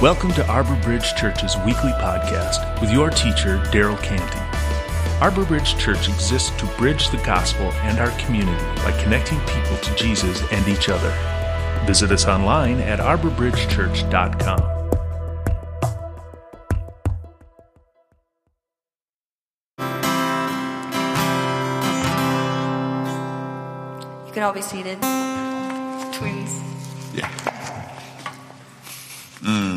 Welcome to Arbor Bridge Church's weekly podcast with your teacher, Daryl Canty. Arbor Bridge Church exists to bridge the gospel and our community by connecting people to Jesus and each other. Visit us online at arborbridgechurch.com. You can all be seated. Twins. Yeah. Mm.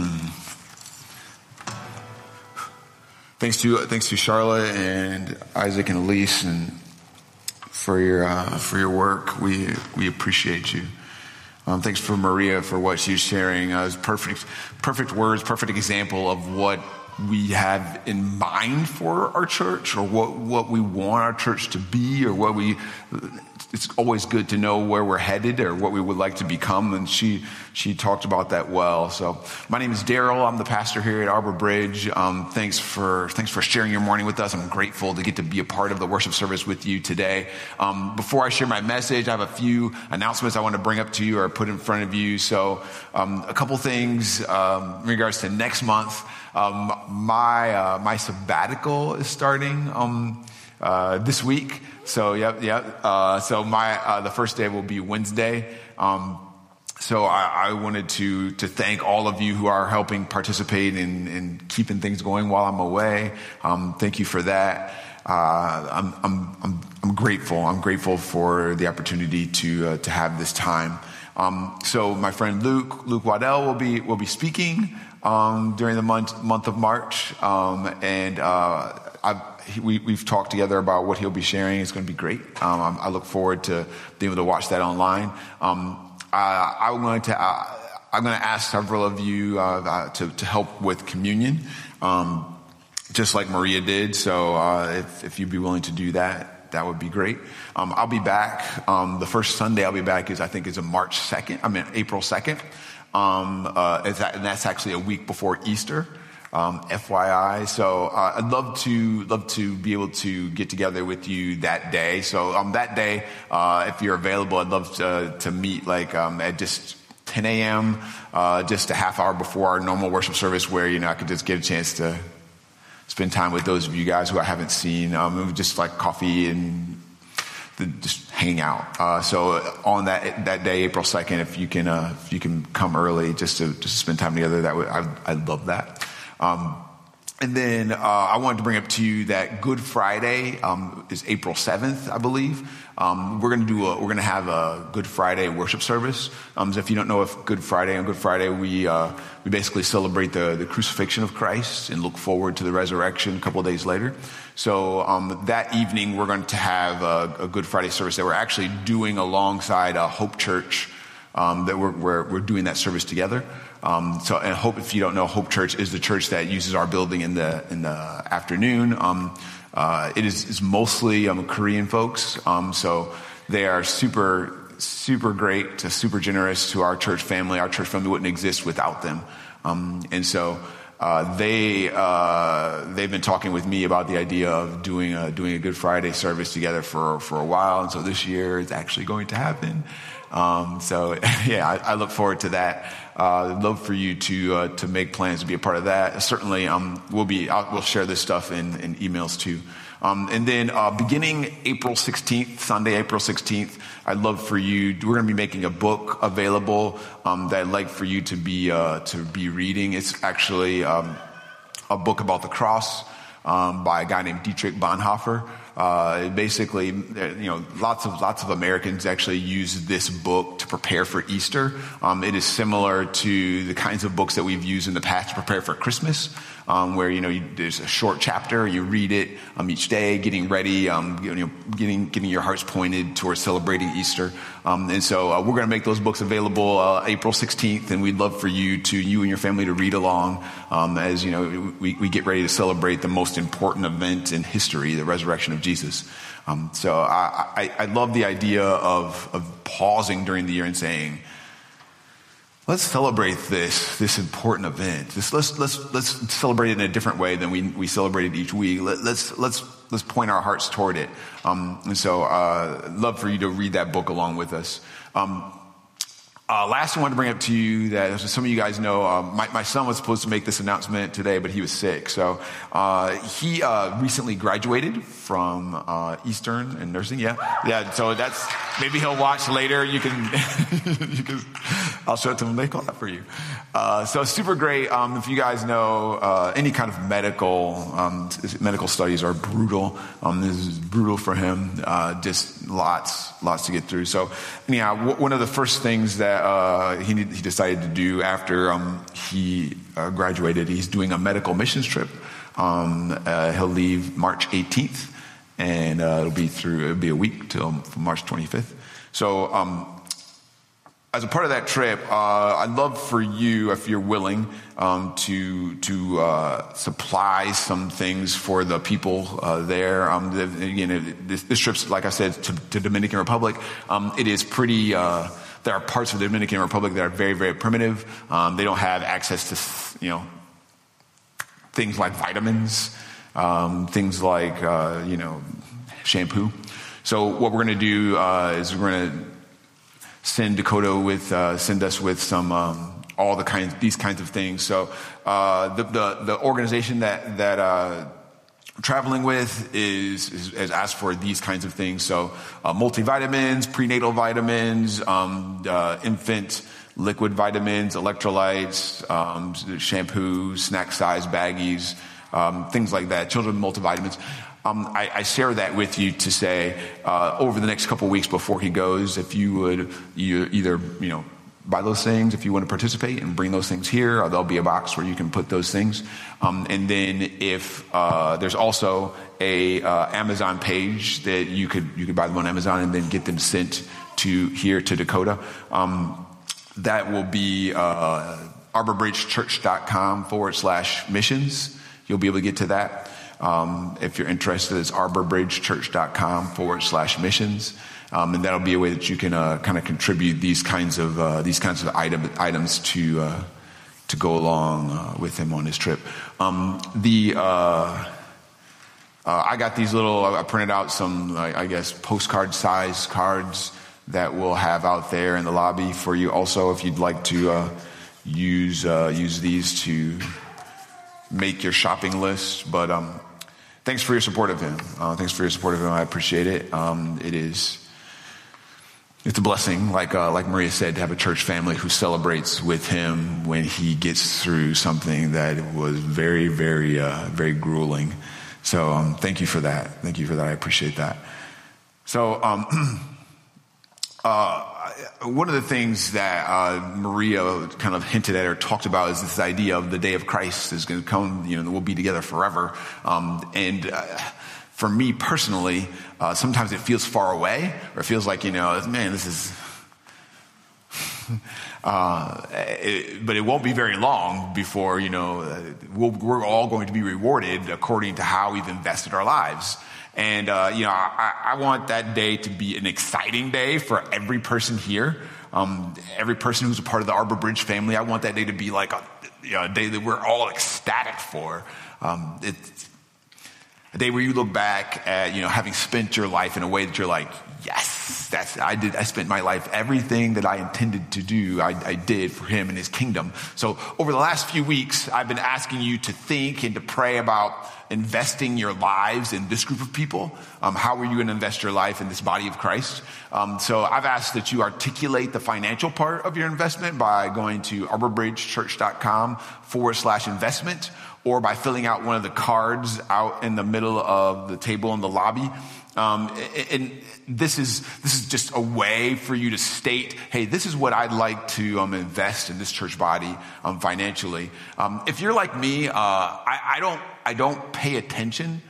Thanks to thanks to Charlotte and Isaac and Elise and for your uh, for your work. We we appreciate you. Um, thanks for Maria for what she's sharing. Uh, perfect perfect words, perfect example of what we have in mind for our church or what, what we want our church to be or what we it's always good to know where we're headed or what we would like to become and she she talked about that well. So my name is daryl. I'm the pastor here at arbor bridge. Um, thanks for thanks for sharing your morning with us. I'm grateful to get to be a part of the worship service with you today. Um, before i share my message i have a few announcements i want to bring up to you or put in front of you. So um, a couple things um, in regards to next month. Um, my uh, my sabbatical is starting um, uh, this week. So yep, yep. Uh, so my uh, the first day will be Wednesday. Um, so I, I, wanted to to thank all of you who are helping participate in, in keeping things going while I'm away. Um, thank you for that. Uh, I'm, I'm, I'm, I'm, grateful. I'm grateful for the opportunity to uh, to have this time. Um, so my friend Luke Luke Waddell will be will be speaking um, during the month, month of March. Um, and uh, I've we, have talked together about what he'll be sharing. It's going to be great. Um, I look forward to being able to watch that online. Um, I, I'm going to. Uh, I'm going to ask several of you uh, uh, to, to, help with communion, um, just like Maria did. So uh, if, if, you'd be willing to do that, that would be great. Um, I'll be back. Um, the first Sunday I'll be back is I think is a March 2nd. I mean April 2nd. Um, uh, and that's actually a week before Easter. Um, FYI. So uh, I'd love to love to be able to get together with you that day. So um, that day, uh, if you're available, I'd love to, to meet like um, at just 10 a.m. Uh, just a half hour before our normal worship service, where you know I could just get a chance to spend time with those of you guys who I haven't seen. Um, just like coffee and the, just hanging out. Uh, so on that that day, April second, if you can uh, if you can come early just to just spend time together, that would I I love that. Um, and then uh, I wanted to bring up to you that Good Friday um, is April seventh, I believe. Um, we're going to do a, we're going to have a Good Friday worship service. Um, so if you don't know if Good Friday on Good Friday we uh, we basically celebrate the the crucifixion of Christ and look forward to the resurrection a couple of days later. So um, that evening we're going to have a, a, Good Friday service that we're actually doing alongside a Hope Church. Um, that we're, we're, we're doing that service together. Um, so, Hope, if you don't know, Hope Church is the church that uses our building in the in the afternoon. Um, uh, it is, is mostly um, Korean folks, um, so they are super super great to super generous to our church family. Our church family wouldn't exist without them, um, and so. Uh, they uh, they've been talking with me about the idea of doing a doing a Good Friday service together for for a while, and so this year it's actually going to happen. Um, so yeah, I, I, look forward to that. Uh, I'd love for you to uh, to make plans to be a part of that. Certainly, um, we'll be I'll, we'll share this stuff in, in emails too. Um, and then uh, beginning April 16th, Sunday, April 16th, I'd love for you. We're going to be making a book available um, that I'd like for you to be uh, to be reading. It's actually um, a book about the cross um, by a guy named Dietrich Bonhoeffer. Uh, basically, you know, lots of lots of Americans actually use this book to prepare for Easter. Um, it is similar to the kinds of books that we've used in the past to prepare for Christmas um, where you know you, there's a short chapter, you read it um, each day, getting ready, um, you know, getting getting your hearts pointed towards celebrating Easter. Um, and so uh, we're going to make those books available uh, April 16th, and we'd love for you to you and your family to read along um, as you know we, we get ready to celebrate the most important event in history, the resurrection of Jesus. Um, so I, I, I love the idea of of pausing during the year and saying Let's celebrate this, this important event. Let's, let's, let's celebrate it in a different way than we, we celebrate it each week. Let, us let's, let's, let's point our hearts toward it. Um, and so, uh, love for you to read that book along with us. Um, uh, uh, last, I wanted to bring up to you that some of you guys know, um, my, my, son was supposed to make this announcement today, but he was sick. So uh, he uh, recently graduated from uh, Eastern in nursing. Yeah, yeah. So that's maybe he'll watch later. You can, you can I'll show it to him. They call that for you. Uh, so super great. Um, if you guys know uh, any kind of medical um, medical studies are brutal. Um, this is brutal for him. just lots, lots to get through. So anyhow, w- one of the first things that uh, he, he decided to do after um, he uh, graduated. He's doing a medical missions trip. Um, uh, he'll leave March 18th, and uh, it'll be through. It'll be a week till March 25th. So, um, as a part of that trip, uh, I'd love for you, if you're willing, um, to to uh, supply some things for the people uh, there. Um, the, you know, this, this, trip's, like I said, to, to Dominican Republic. Um, it is pretty. Uh, there are parts of the Dominican Republic that are very, very primitive. Um, they don't have access to, you know, things like vitamins, um, things like, uh, you know, shampoo. So what we're going to do uh, is we're going to send Dakota with, uh, send us with some, um, all the kinds, these kinds of things. So uh, the, the, the organization that that uh, traveling with is, is, is, asked for these kinds of things. So, uh, multivitamins, prenatal vitamins, um, uh, infant liquid vitamins, electrolytes, um, shampoo, snack size baggies, um, things like that. Children multivitamins. Um, I, I, share that with you to say uh, over the next couple weeks before he goes, if you would you either you know buy those things if you want to participate and bring those things here. There'll be a box where you can put those things. Um, and then if uh, there's also a uh, Amazon page that you could you could buy them on Amazon and then get them sent to here to Dakota. Um, that will be uh, arborbridgechurch.com forward slash missions. You'll be able to get to that. Um, if you're interested, it's arborbridgechurch.com forward slash missions. Um, and that'll be a way that you can uh, kind of contribute these kinds of uh, these kinds of item, items to uh, to go along uh, with him on his trip. Um, the uh, uh, I got these little. I printed out some, I guess, postcard size cards that we'll have out there in the lobby for you. Also, if you'd like to use use these to make your shopping list, but. Um, thanks for your support of him. thanks for your support of him. I appreciate it. Um, it is it's a blessing, like, uh, like Maria said, to have a church family who celebrates with him when he gets through something that was very, very, uh, very grueling. So um, thank you for that. Thank you for that. I appreciate that. So um, uh, one of the things that uh, Maria kind of hinted at or talked about is this idea of the day of Christ is going to come. You know, we'll be together forever. Um, and uh, for me personally, uh, sometimes it feels far away, or it feels like, you know, man, this is. Uh, but it won't be very long before, you know, we we are all going to be rewarded according to how we've invested our lives. And, uh, you know, I, I, want that day to be an exciting day for every person here. Um, every person who's a part of the Arbor Bridge family, I want that day to be like a, you know, a day that we're all ecstatic for. Um, it's, a day where you look back at, you know, having spent your life in a way that you're like, yes, that's, I did, I spent my life, everything that I intended to do, I, I did for him and his kingdom. So over the last few weeks, I've been asking you to think and to pray about investing your lives in this group of people. Um, how are you going to invest your life in this body of Christ? Um, so I've asked that you articulate the financial part of your investment by going to arborbridgechurch.com forward slash investment or by filling out one of the cards out in the middle of the table in the lobby. Um, and this is this is just a way for you to state, hey, this is what I'd like to um, invest in this church body um, financially. Um, if you're like me, uh, I, I, don't I don't pay attention.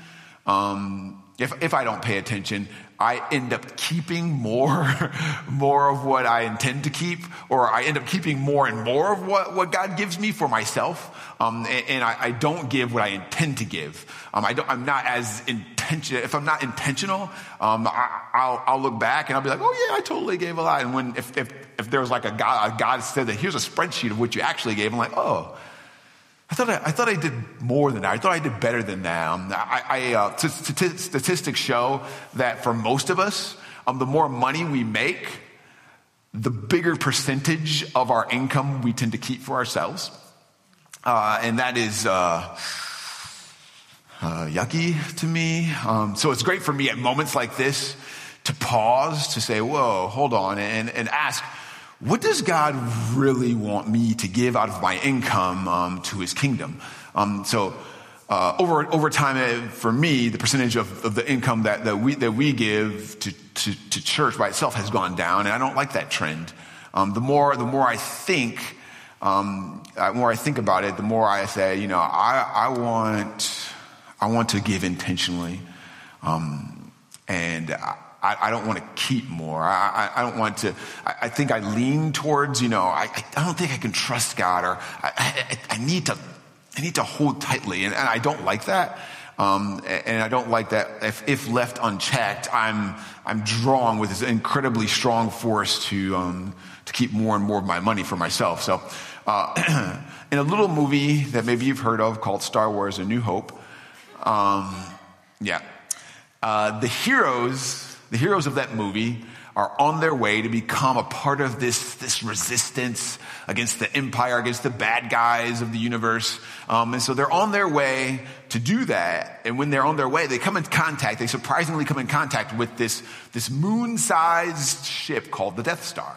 Um, if if I don't pay attention, I end up keeping more, more of what I intend to keep, or I end up keeping more and more of what, what God gives me for myself. Um, and, and I, I, don't give what I intend to give. Um, I am not as intentional. If I'm not intentional, um, I, will look back and I'll be like, oh yeah, I totally gave a lot. And when if if, if there was like a God, a God said that here's a spreadsheet of what you actually gave, I'm like, oh. I thought I, I, thought I did more than that. I thought I did better than that. I, I uh, t- t- statistics show that for most of us, um, the more money we make, the bigger percentage of our income we tend to keep for ourselves. Uh, and that is uh, uh, yucky to me. Um, so it's great for me at moments like this to pause, to say, whoa, hold on, and, and ask, what does God really want me to give out of my income um, to his kingdom? Um, so uh, over over time, uh, for me, the percentage of, of, the income that, that we that we give to, to, to church by itself has gone down, and I don't like that trend. Um, the more the more I think, um, the more I think about it, the more I say, you know, I I want I want to give intentionally, um, and. I, don't want to keep more. I, I, I don't want to. I, think I lean towards, you know, I, I don't think I can trust God, or I, I, need to I need to hold tightly, and, and I don't like that. Um, and I don't like that if, if, left unchecked, I'm, I'm drawn with this incredibly strong force to, um, to keep more and more of my money for myself. So, uh, in a little movie that maybe you've heard of called Star Wars A New Hope, um, yeah, uh, the heroes, the heroes of that movie are on their way to become a part of this, this resistance against the empire, against the bad guys of the universe. Um, and so they're on their way to do that. And when they're on their way, they come in contact, they surprisingly come in contact with this, this moon sized ship called the Death Star.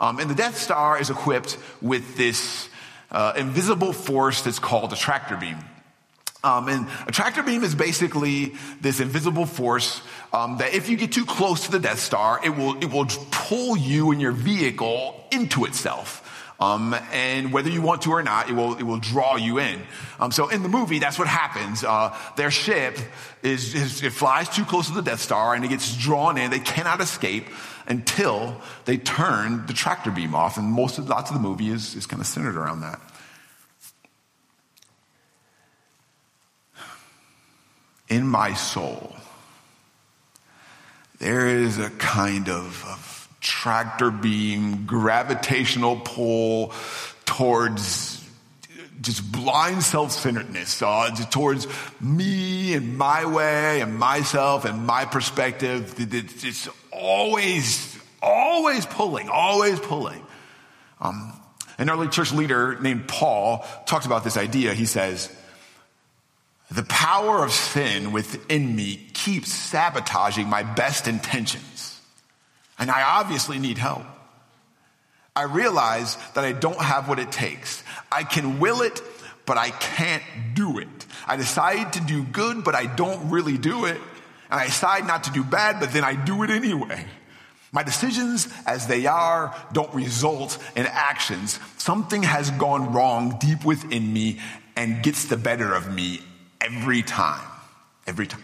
Um, and the Death Star is equipped with this uh, invisible force that's called a tractor beam. Um, and a tractor beam is basically this invisible force um, that if you get too close to the Death Star, it will it will pull you and your vehicle into itself. Um, and whether you want to or not, it will it will draw you in. Um, so in the movie, that's what happens. Uh, their ship is, is it flies too close to the Death Star and it gets drawn in. They cannot escape until they turn the tractor beam off. And most of lots of the movie is is kind of centered around that. In my soul, there is a kind of, of tractor beam, gravitational pull towards just blind self-centeredness, uh, towards me and my way and myself and my perspective. It's always, always pulling, always pulling. Um, an early church leader named Paul talks about this idea. He says, the power of sin within me keeps sabotaging my best intentions. And I obviously need help. I realize that I don't have what it takes. I can will it, but I can't do it. I decide to do good, but I don't really do it. And I decide not to do bad, but then I do it anyway. My decisions as they are don't result in actions. Something has gone wrong deep within me and gets the better of me every time. Every time.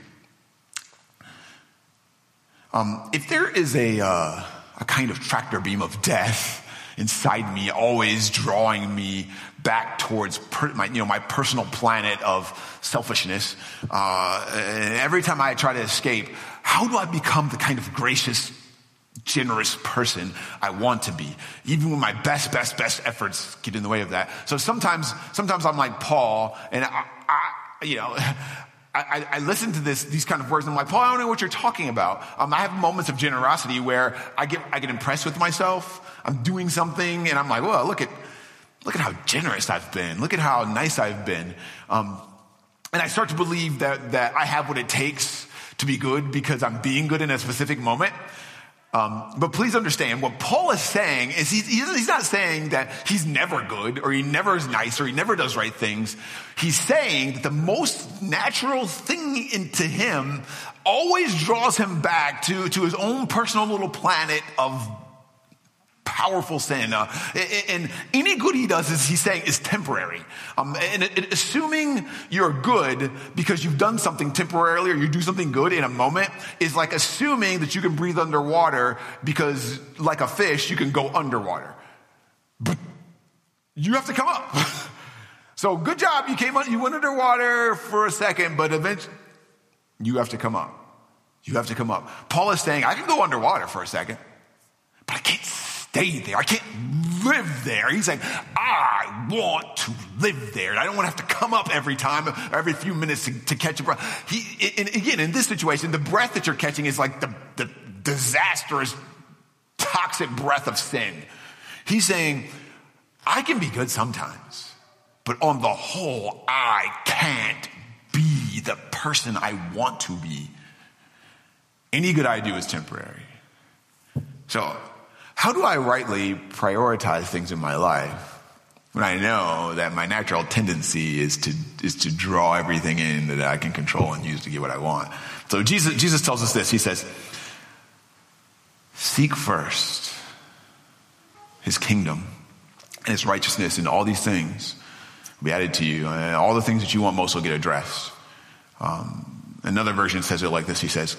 Um, if there is a, uh, a kind of tractor beam of death inside me, always drawing me back towards per, my, you know, my personal planet of selfishness, uh, every time I try to escape, how do I become the kind of gracious, generous person I want to be, even when my best, best, best efforts get in the way of that. So sometimes, sometimes I'm like Paul, and I you know, I, I, listen to this, these kind of words, and I'm like, Paul, I don't know what you're talking about. Um, I have moments of generosity where I get, I get impressed with myself. I'm doing something, and I'm like, well, look at, look at how generous I've been. Look at how nice I've been. Um, and I start to believe that, that I have what it takes to be good because I'm being good in a specific moment. Um, but please understand what Paul is saying is he's, he's not saying that he's never good or he never is nice or he never does right things. He's saying that the most natural thing into him always draws him back to, to his own personal little planet of powerful sin. Uh, and any good he does is he's saying is temporary. Um, and assuming you're good because you've done something temporarily or you do something good in a moment is like assuming that you can breathe underwater because like a fish, you can go underwater. But you have to come up. so good job. You came, you went underwater for a second, but eventually you have to come up. You have to come up. Paul is saying, I can go underwater for a second, but I can't stay there. I can't live there. He's saying, I want to live there. I don't want to have to come up every time, every few minutes to, to catch a breath. He, and again, in this situation, the breath that you're catching is like the, the disastrous toxic breath of sin. He's saying, I can be good sometimes, but on the whole, I can't be the person I want to be. Any good I do is temporary. So, how do I rightly prioritize things in my life when I know that my natural tendency is to, is to draw everything in that I can control and use to get what I want? So Jesus, Jesus tells us this. He says, seek first his kingdom and his righteousness and all these things will be added to you. And all the things that you want most will get addressed. Um, another version says it like this. He says,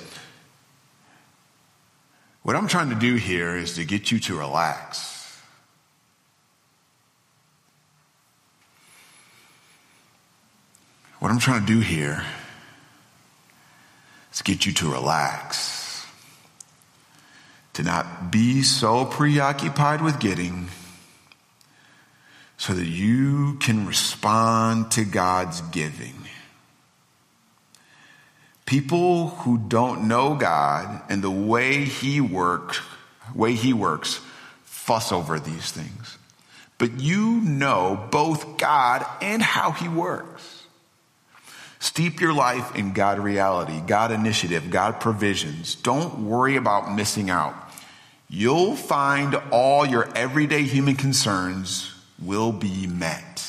what I'm trying to do here is to get you to relax. What I'm trying to do here is get you to relax, to not be so preoccupied with getting, so that you can respond to God's giving. People who don't know God and the way He works, way He works, fuss over these things. But you know both God and how He works. Steep your life in God reality, God initiative, God provisions. Don't worry about missing out. You'll find all your everyday human concerns will be met.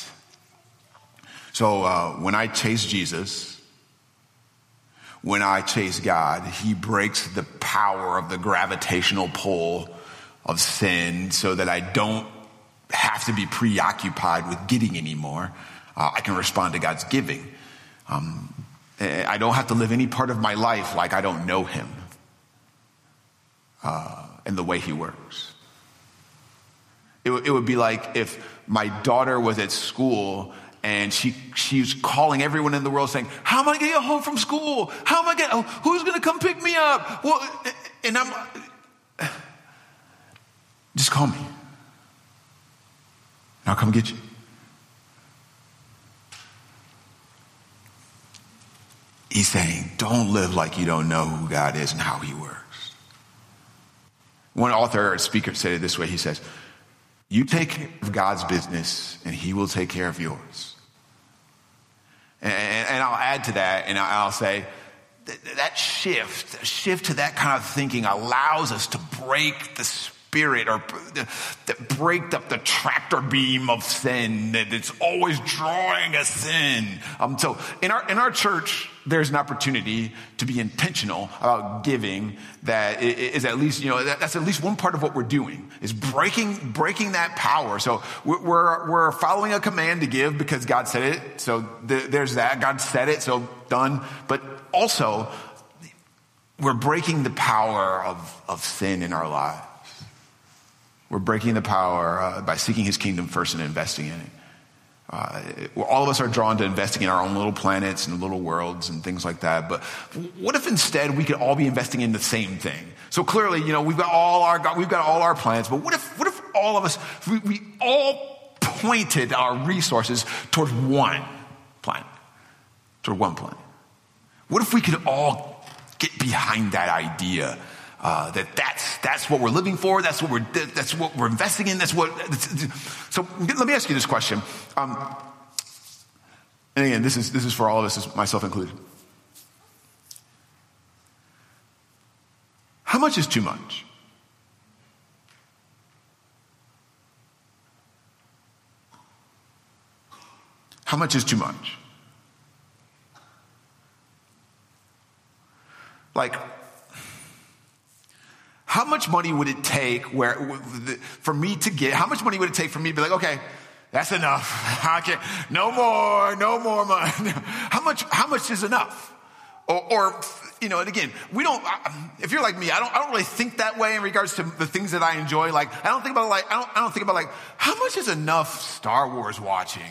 So uh, when I chase Jesus, when I chase God, He breaks the power of the gravitational pull of sin so that I don't have to be preoccupied with getting anymore. Uh, I can respond to God's giving. Um, eh, I don't have to live any part of my life like I don't know him uh, and the way he works. It, it would be like if my daughter was at school and she she's calling everyone in the world saying, "How am I going to get home from school? How am I going? Oh, who's going to come pick me up?" Well, and I'm just call me. I'll come get you. He's saying, don't live like you don't know who God is and how he works. One author or speaker said it this way. He says, you take care of God's business and he will take care of yours. And, and I'll add to that and I'll say, that shift, shift to that kind of thinking allows us to break the spirit or break up the tractor beam of sin that it's always drawing us in. Um, so in our, in our church, there's an opportunity to be intentional about giving that is at least, you know, that's at least one part of what we're doing is breaking, breaking that power. So we're, we're following a command to give because God said it. So there's that. God said it. So done. But also we're breaking the power of, of sin in our lives. We're breaking the power uh, by seeking his kingdom first and investing in it. Uh, all of us are drawn to investing in our own little planets and little worlds and things like that. But what if instead we could all be investing in the same thing? So clearly, you know, we've got all our we've got all our plans. But what if what if all of us we, we all pointed our resources towards one planet, toward one planet? What if we could all get behind that idea? Uh, that that's that's what we're living for. That's what we're that's what we're investing in. That's what. So let me ask you this question. Um, and again, this is this is for all of us, myself included. How much is too much? How much is too much? Like how much money would it take where, for me to get, how much money would it take for me to be like, okay, that's enough. I can't, no more, no more money. How much, how much is enough? Or, or, you know, and again, we don't, if you're like me, I don't, I don't really think that way in regards to the things that I enjoy. Like, I don't think about like, I don't, I don't think about like, how much is enough Star Wars watching?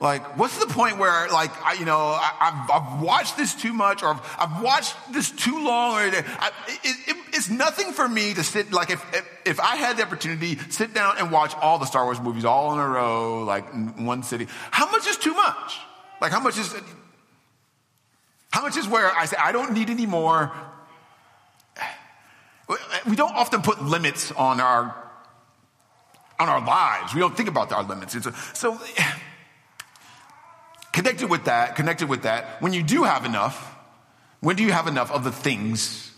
Like, what's the point where, like, I, you know, I, have I've watched this too much or I've, I've watched this too long or I, it, it, it's nothing for me to sit, like, if, if, if, I had the opportunity, sit down and watch all the Star Wars movies all in a row, like in one city. How much is too much? Like, how much is, how much is where I say, I don't need any more? we don't often put limits on our on our lives. We don't think about our limits. A, so connected with that, connected with that, when you do have enough, when do you have enough of the things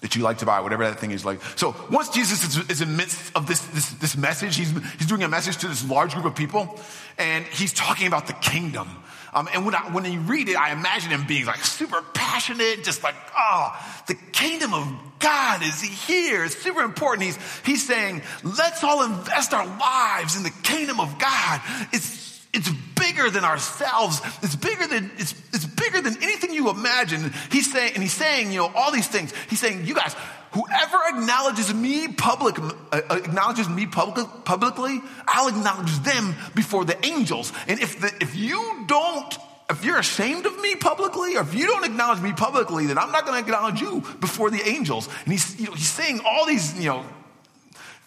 that you like to buy, whatever that thing is like. So once Jesus is, is in midst of this, this, this message, he's, he's doing a message to this large group of people, and he's talking about the kingdom. Um, and when, I, when you read it, I imagine him being like super passionate, just like, oh, the kingdom of God is here. It's super important. He's, he's saying, let's all invest our lives in the kingdom of God. It's it's bigger than ourselves. It's bigger than it's, it's bigger than anything you imagine. He's saying, and he's saying, you know, all these things. He's saying, you guys, whoever acknowledges me public, uh, acknowledges me public, publicly, I'll acknowledge them before the angels. And if the, if you don't, if you're ashamed of me publicly, or if you don't acknowledge me publicly, then I'm not going to acknowledge you before the angels. And he's, you know, he's saying all these, you know,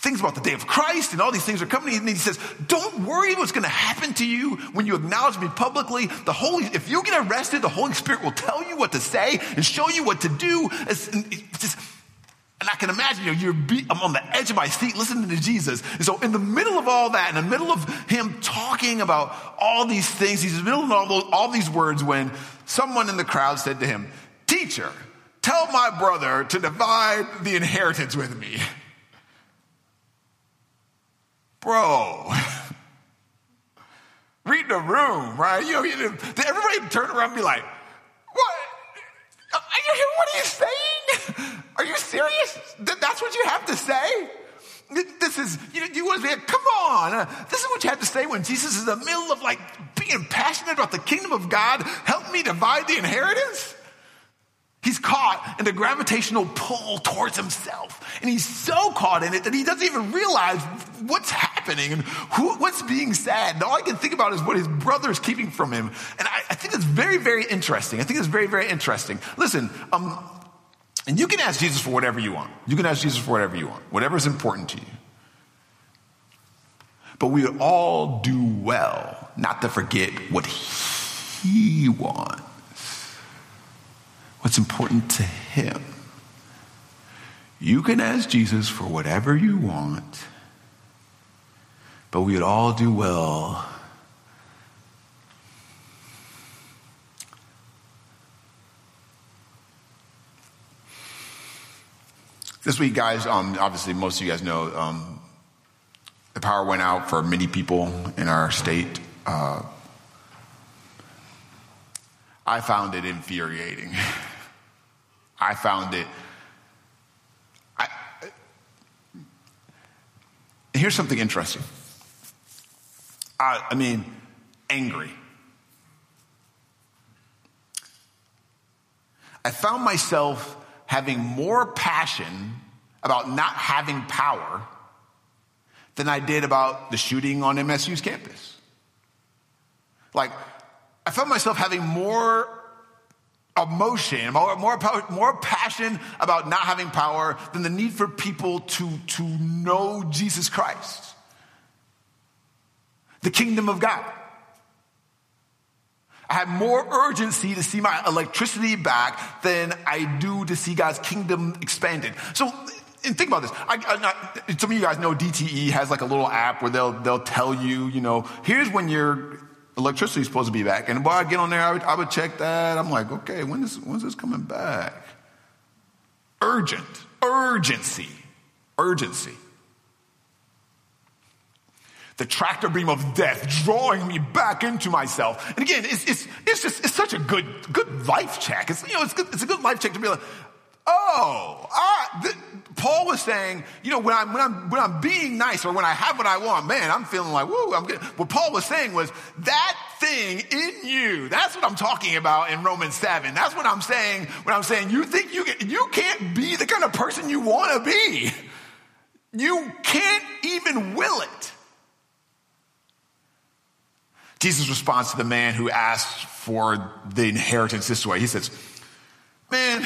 things about the day of Christ and all these things are coming. And he says, don't worry what's going to happen to you when you acknowledge me publicly. The Holy, if you get arrested, the Holy Spirit will tell you what to say and show you what to do. It's, it's just, and I can imagine, you know, you're be, I'm on the edge of my seat listening to Jesus. And so in the middle of all that, in the middle of him talking about all these things, he's in the middle of all, those, all these words when someone in the crowd said to him, teacher, tell my brother to divide the inheritance with me. Bro. Read the room, right? You know, everybody turn around and be like, what? What are you saying? Are you serious? That's what you have to say? This is, you, you want to be, like, come on. This is what you have to say when Jesus is in the middle of like being passionate about the kingdom of God. Help me divide the inheritance. He's caught in the gravitational pull towards himself. And he's so caught in it that he doesn't even realize what's happening and who, what's being said. And all I can think about is what his brother is keeping from him. And I, I think it's very, very interesting. I think it's very, very interesting. Listen, um, and you can ask Jesus for whatever you want. You can ask Jesus for whatever you want, whatever is important to you. But we all do well not to forget what he wants what's important to him. You can ask Jesus for whatever you want, but we'd all do well This week, guys, um, obviously, most of you guys know um, the power went out for many people in our state. Uh, I found it infuriating. I found it. I, here's something interesting. I, I mean, angry. I found myself having more passion about not having power than I did about the shooting on MSU's campus. Like, I found myself having more emotion, more, more, more passion about not having power than the need for people to, to know Jesus Christ, the kingdom of God. I have more urgency to see my electricity back than I do to see God's kingdom expanded. So, and think about this. I, I, some of you guys know DTE has like a little app where they'll, they'll tell you, you know, here's when you're electricity is supposed to be back. And while I get on there, I would, I would check that. I'm like, okay, when is, when's this coming back? Urgent, urgency, urgency. The tractor beam of death drawing me back into myself. And again, it's, it's, it's just, it's such a good, good life check. It's, you know, it's, good, it's a good life check to be like, oh, I, Paul was saying, you know, when I'm, when I'm, when I'm being nice or when I have what I want, man, I'm feeling like, woo, I'm good. What Paul was saying was that thing in you, that's what I'm talking about in Romans 7. That's what I'm saying when I'm saying you think you can, you can't be the kind of person you want to be. You can't even will it. Jesus responds to the man who asked for the inheritance this way. He says, man,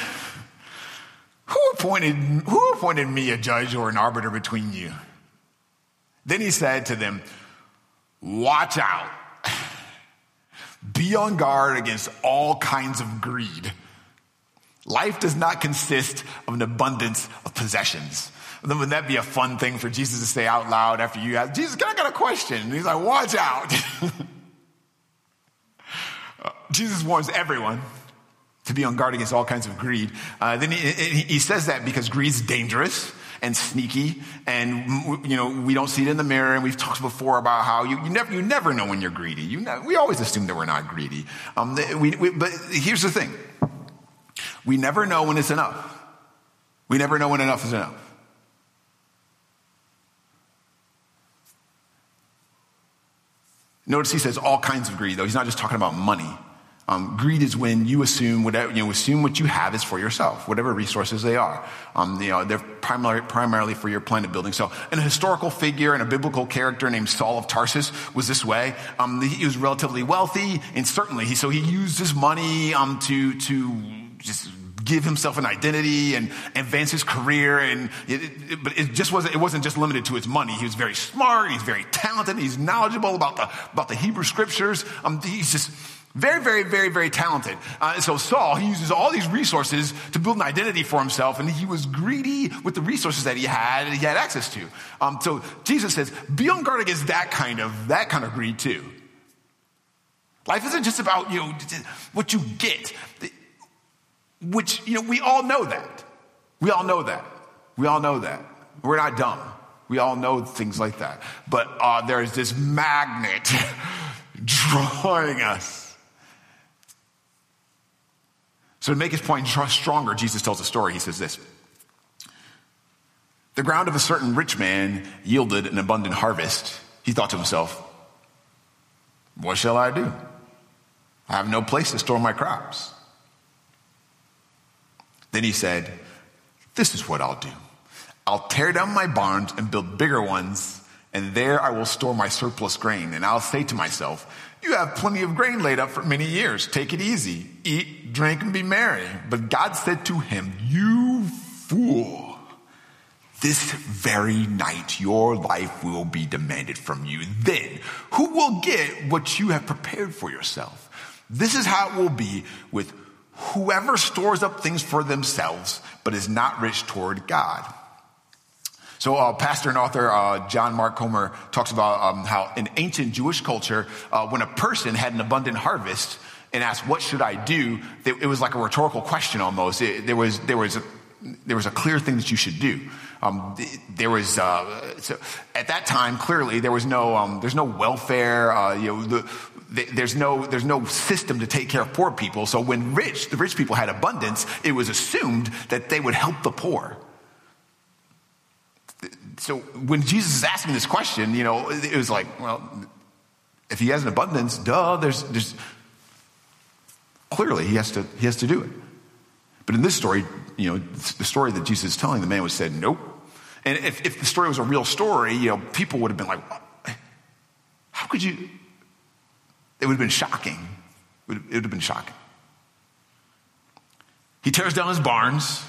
who appointed, who appointed me a judge or an arbiter between you? Then he said to them, Watch out. Be on guard against all kinds of greed. Life does not consist of an abundance of possessions. Then wouldn't that be a fun thing for Jesus to say out loud after you ask, Jesus, can I got a question? And he's like, watch out. Jesus warns everyone to be on guard against all kinds of greed. Uh, then he, he says that because greed's dangerous and sneaky, and you know we don't see it in the mirror. And we've talked before about how you, you never you never know when you're greedy. You know, we always assume that we're not greedy. Um, we, we, but here's the thing: we never know when it's enough. We never know when enough is enough. Notice he says all kinds of greed, though. He's not just talking about money. Um, greed is when you assume whatever, you know, assume what you have is for yourself, whatever resources they are. Um, you know, they're primarily, primarily for your planet building. So, an historical figure and a biblical character named Saul of Tarsus was this way. Um, he was relatively wealthy, and certainly, he, so he used his money um, to to just give himself an identity and advance his career. And it, it, but it just wasn't, it wasn't just limited to his money. He was very smart. He's very talented. He's knowledgeable about the, about the Hebrew scriptures. Um, he's just, very, very, very, very talented. Uh, so Saul, he uses all these resources to build an identity for himself, and he was greedy with the resources that he had, and he had access to. Um, so Jesus says, be on guard against that kind of that kind of greed too. Life isn't just about you know what you get, which you know we all know that. We all know that. We all know that. We're not dumb. We all know things like that. But uh, there is this magnet drawing us so, to make his point stronger, Jesus tells a story. He says this The ground of a certain rich man yielded an abundant harvest. He thought to himself, What shall I do? I have no place to store my crops. Then he said, This is what I'll do I'll tear down my barns and build bigger ones, and there I will store my surplus grain. And I'll say to myself, you have plenty of grain laid up for many years. Take it easy. Eat, drink, and be merry. But God said to him, You fool. This very night your life will be demanded from you. Then who will get what you have prepared for yourself? This is how it will be with whoever stores up things for themselves, but is not rich toward God. So, uh, pastor and author uh, John Mark Comer talks about um, how in ancient Jewish culture, uh, when a person had an abundant harvest and asked, "What should I do?" it was like a rhetorical question almost. It, there was there was a, there was a clear thing that you should do. Um, there was uh, so at that time clearly there was no um, there's no welfare. Uh, you know the, there's no there's no system to take care of poor people. So when rich the rich people had abundance, it was assumed that they would help the poor so when Jesus is asking this question, you know, it was like, well, if he has an abundance, duh, there's, there's clearly he has to, he has to do it. But in this story, you know, the story that Jesus is telling, the man was said, nope. And if, if the story was a real story, you know, people would have been like, how could you? It would have been shocking. It would have been shocking. He tears down his barns.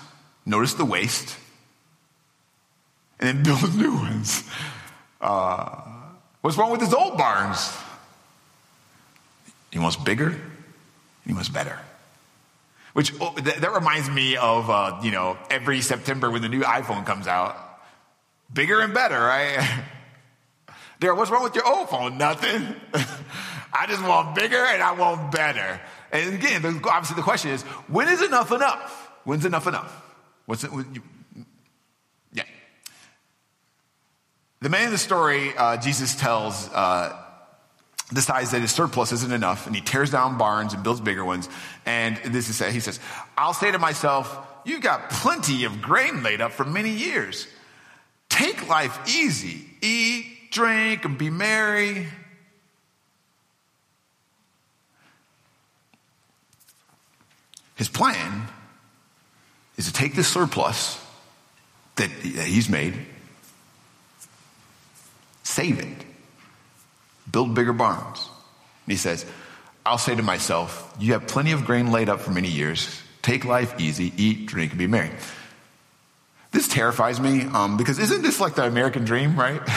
Notice the waste and then build new ones. Uh, what's wrong with his old barns? He wants bigger, he wants better. Which oh, that, that, reminds me of uh, you know every September when the new iPhone comes out, bigger and better, right? Daryl, what's wrong with your old phone? Nothing. I just want bigger and I want better. And again, obviously the question is, when is enough enough? When's enough enough? What's it? The man in the story uh, Jesus tells uh, decides that his surplus isn't enough, and he tears down barns and builds bigger ones. And this is he says, "I'll say to myself, you've got plenty of grain laid up for many years. Take life easy, eat, drink, and be merry." His plan is to take this surplus that he's made Save it. Build bigger barns. And he says, I'll say to myself, You have plenty of grain laid up for many years. Take life easy, eat, drink, and be merry. This terrifies me um, because isn't this like the American dream, right?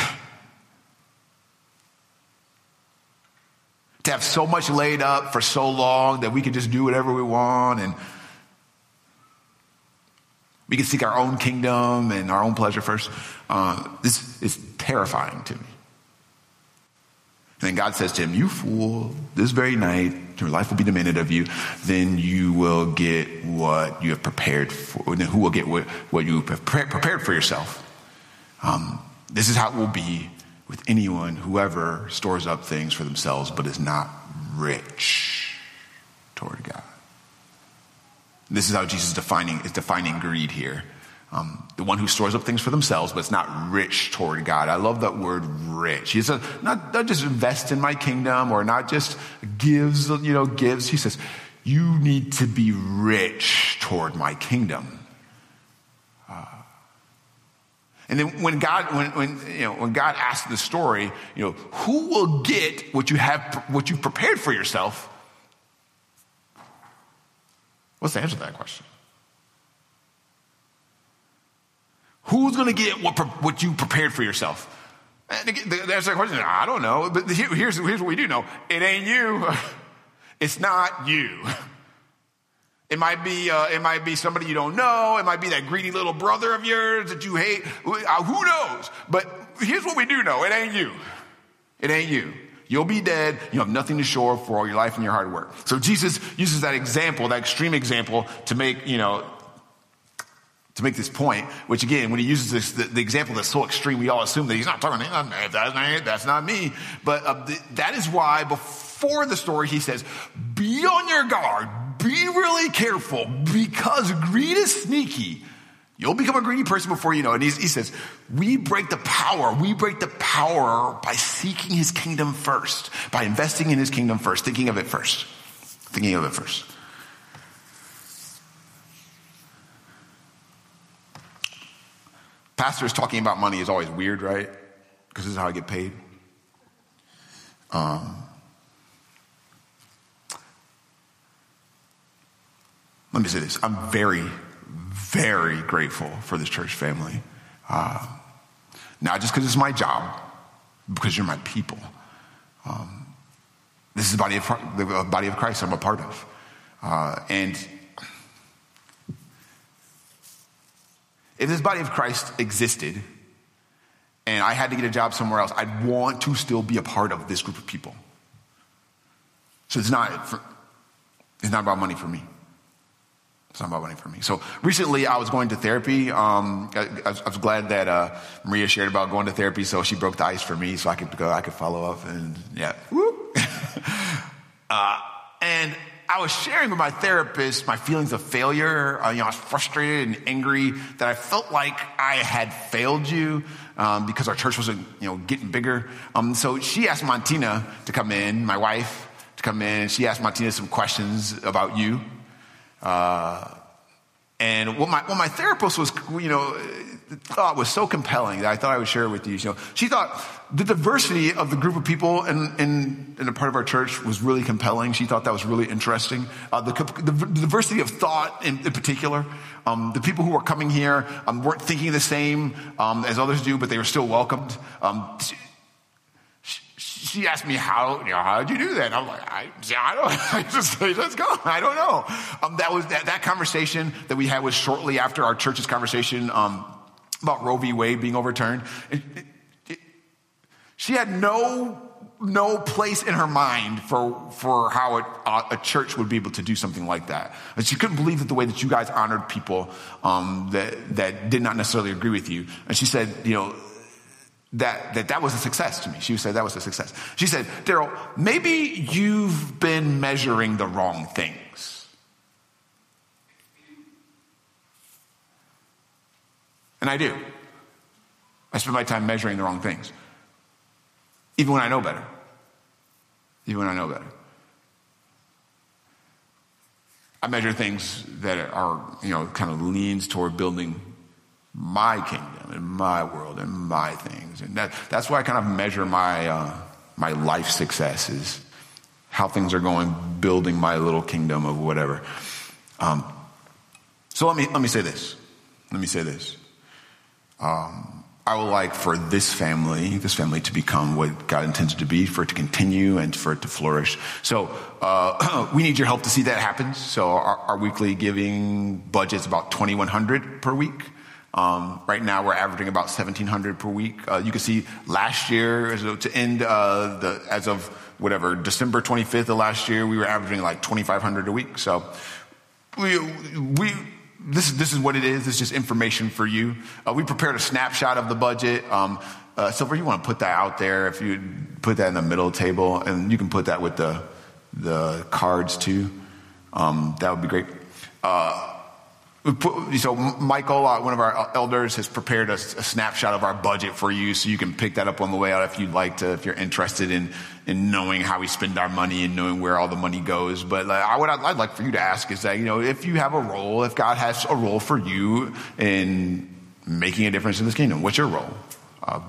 to have so much laid up for so long that we can just do whatever we want and We can seek our own kingdom and our own pleasure first. Uh, this is terrifying to me. Then God says to him, You fool, this very night, your life will be demanded of you. Then you will get what you have prepared for. Then who will get what, what you have prepared for yourself? Um, this is how it will be with anyone, whoever stores up things for themselves but is not rich toward God. This is how Jesus is defining, is defining greed here. Um, the one who stores up things for themselves, but it's not rich toward God. I love that word rich. He says, not, not just invest in my kingdom or not just gives, you know, gives. He says, you need to be rich toward my kingdom. Uh, and then when God, when, when, you know, when God asked the story, you know, who will get what you have, what you've prepared for yourself? What's the answer to that question? Who's going to get what, what you prepared for yourself? That's the question. I don't know. But here's, here's what we do know it ain't you, it's not you. It might be, uh, it might be somebody you don't know. It might be that greedy little brother of yours that you hate. Uh, who knows? But here's what we do know. It ain't you. It ain't you. You'll be dead. You have nothing to show for all your life and your hard work. So Jesus uses that example, that extreme example to make, you know, to make this point, which again, when he uses this, the, the, example that's so extreme, we all assume that he's not talking, that's not, that's not me. But uh, th- that is why before the story, he says, be on your guard, be really careful, because greed is sneaky. You'll become a greedy person before you know it. And he says, we break the power. We break the power by seeking his kingdom first, by investing in his kingdom first, thinking of it first, thinking of it first. Pastors talking about money is always weird, right? Because this is how I get paid. Um, let me say this. I'm very, very grateful for this church family. Uh, not just because it's my job, because you're my people. Um, this is the body of, the body of Christ I'm a part of. Uh, and If this body of Christ existed and I had to get a job somewhere else, I'd want to still be a part of this group of people. So it's not, for, it's not about money for me. It's not about money for me. So recently I was going to therapy. Um, I, I, was, glad that uh, Maria shared about going to therapy, so she broke the ice for me, so I could go, I could follow up, and yeah, uh, and I was sharing with my therapist my feelings of failure. Uh, you know, I was frustrated and angry that I felt like I had failed you um, because our church wasn't, you know, getting bigger. Um, so she asked Montina to come in, my wife, to come in, she asked Montina some questions about you. Uh, and what my, what my therapist was, you know, thought was so compelling that I thought I would share it with you. So she thought the diversity of the group of people in, in, in a part of our church was really compelling. She thought that was really interesting. Uh, the, the, the, diversity of thought in, in particular. Um, the people who were coming here um, weren't thinking the same um, as others do, but they were still welcomed. Um, she, she asked me how, you know, how did you do that? I'm like, I, I don't, I just let's go. I don't know. Um, that was that, that conversation that we had was shortly after our church's conversation, um, about Roe v. Wade being overturned. It, it, she had no no place in her mind for for how it, uh, a church would be able to do something like that. And she couldn't believe that the way that you guys honored people um, that that did not necessarily agree with you. And she said, you know. That, that that was a success to me. She said that was a success. She said, Daryl, maybe you've been measuring the wrong things. And I do. I spend my time measuring the wrong things. Even when I know better. Even when I know better. I measure things that are, you know, kind of leans toward building my kingdom and my world and my things. And that, that's why I kind of measure my, uh, my life successes, how things are going, building my little kingdom of whatever. Um, so let me, let me say this. Let me say this. Um, I would like for this family, this family to become what God intends it to be, for it to continue and for it to flourish. So uh, we need your help to see that happen. So our, our weekly giving budget is about 2100 per week. Um, right now, we're averaging about 1,700 per week. Uh, you can see last year, to end uh, the as of whatever December 25th of last year, we were averaging like 2,500 a week. So we we this is this is what it is. It's just information for you. Uh, we prepared a snapshot of the budget. Um, uh, Silver, you want to put that out there? If you put that in the middle table, and you can put that with the the cards too. Um, that would be great. Uh, so Michael, uh, one of our elders, has prepared a, a, snapshot of our budget for you, so you can pick that up on the way out if you'd like to, if you're interested in in knowing how we spend our money and knowing where all the money goes. But like, I, what I'd, I'd like for you to ask is that you know if you have a role, if God has a role for you in making a difference in this kingdom, what's your role? Uh,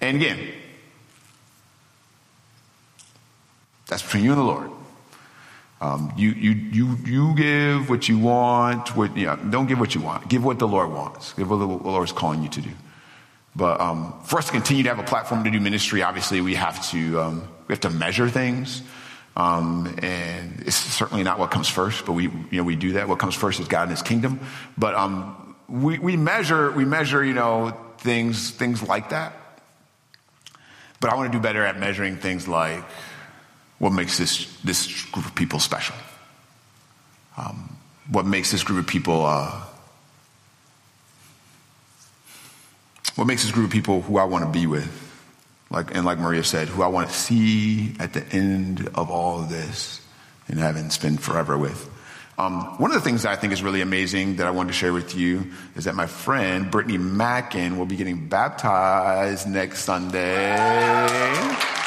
and again, that's between you and the Lord. Um, you, you, you, you give what you want. What, yeah, don't give what you want. Give what the Lord wants. Give what the Lord is calling you to do. But um, for us to continue to have a platform to do ministry, obviously we have to um, we have to measure things, um, and it's certainly not what comes first. But we you know we do that. What comes first is God and His kingdom. But um, we we measure we measure you know things things like that. But I want to do better at measuring things like what makes this, this group of people special? Um, what makes this group of people, uh, what makes this group of people who I want to be with? Like, and like Maria said, who I want to see at the end of all of this in heaven, spend forever with. Um, one of the things that I think is really amazing that I wanted to share with you is that my friend Brittany Mackin will be getting baptized next Sunday.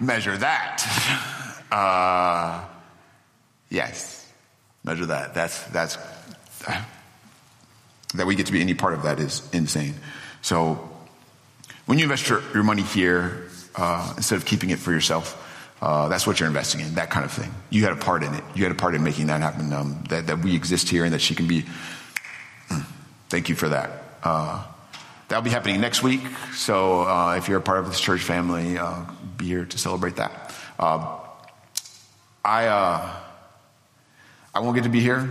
Measure that. Uh, yes, measure that. That's that's uh, that we get to be any part of that is insane. So when you invest your, your money here, uh, instead of keeping it for yourself, uh, that's what you're investing in. That kind of thing. You had a part in it. You had a part in making that happen. Um, that that we exist here and that she can be. Hmm, thank you for that. Uh, that'll be happening next week. So uh, if you're a part of this church family be here to celebrate that. Uh, I, uh, I won't get to be here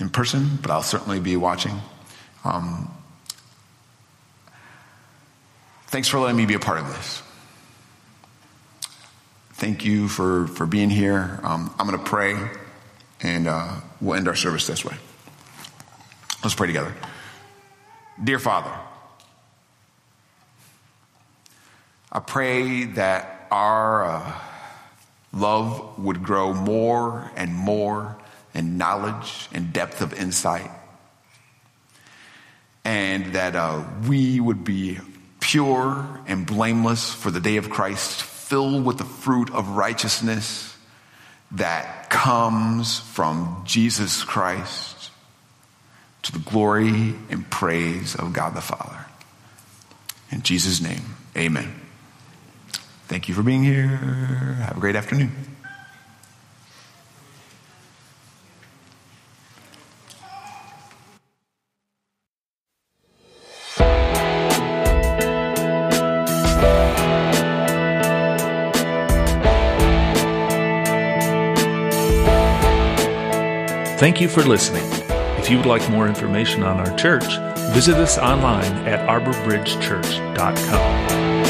in person, but I'll certainly be watching. Um, thanks for letting me be a part of this. Thank you for, for being here. Um, I'm going to pray, and uh, we'll end our service this way. Let's pray together. Dear Father, I pray that our uh, love would grow more and more in knowledge and depth of insight. And that uh, we would be pure and blameless for the day of Christ, filled with the fruit of righteousness that comes from Jesus Christ to the glory and praise of God the Father. In Jesus' name, amen. Thank you for being here. Have a great afternoon. Thank you for listening. If you would like more information on our church, visit us online at arborbridgechurch.com.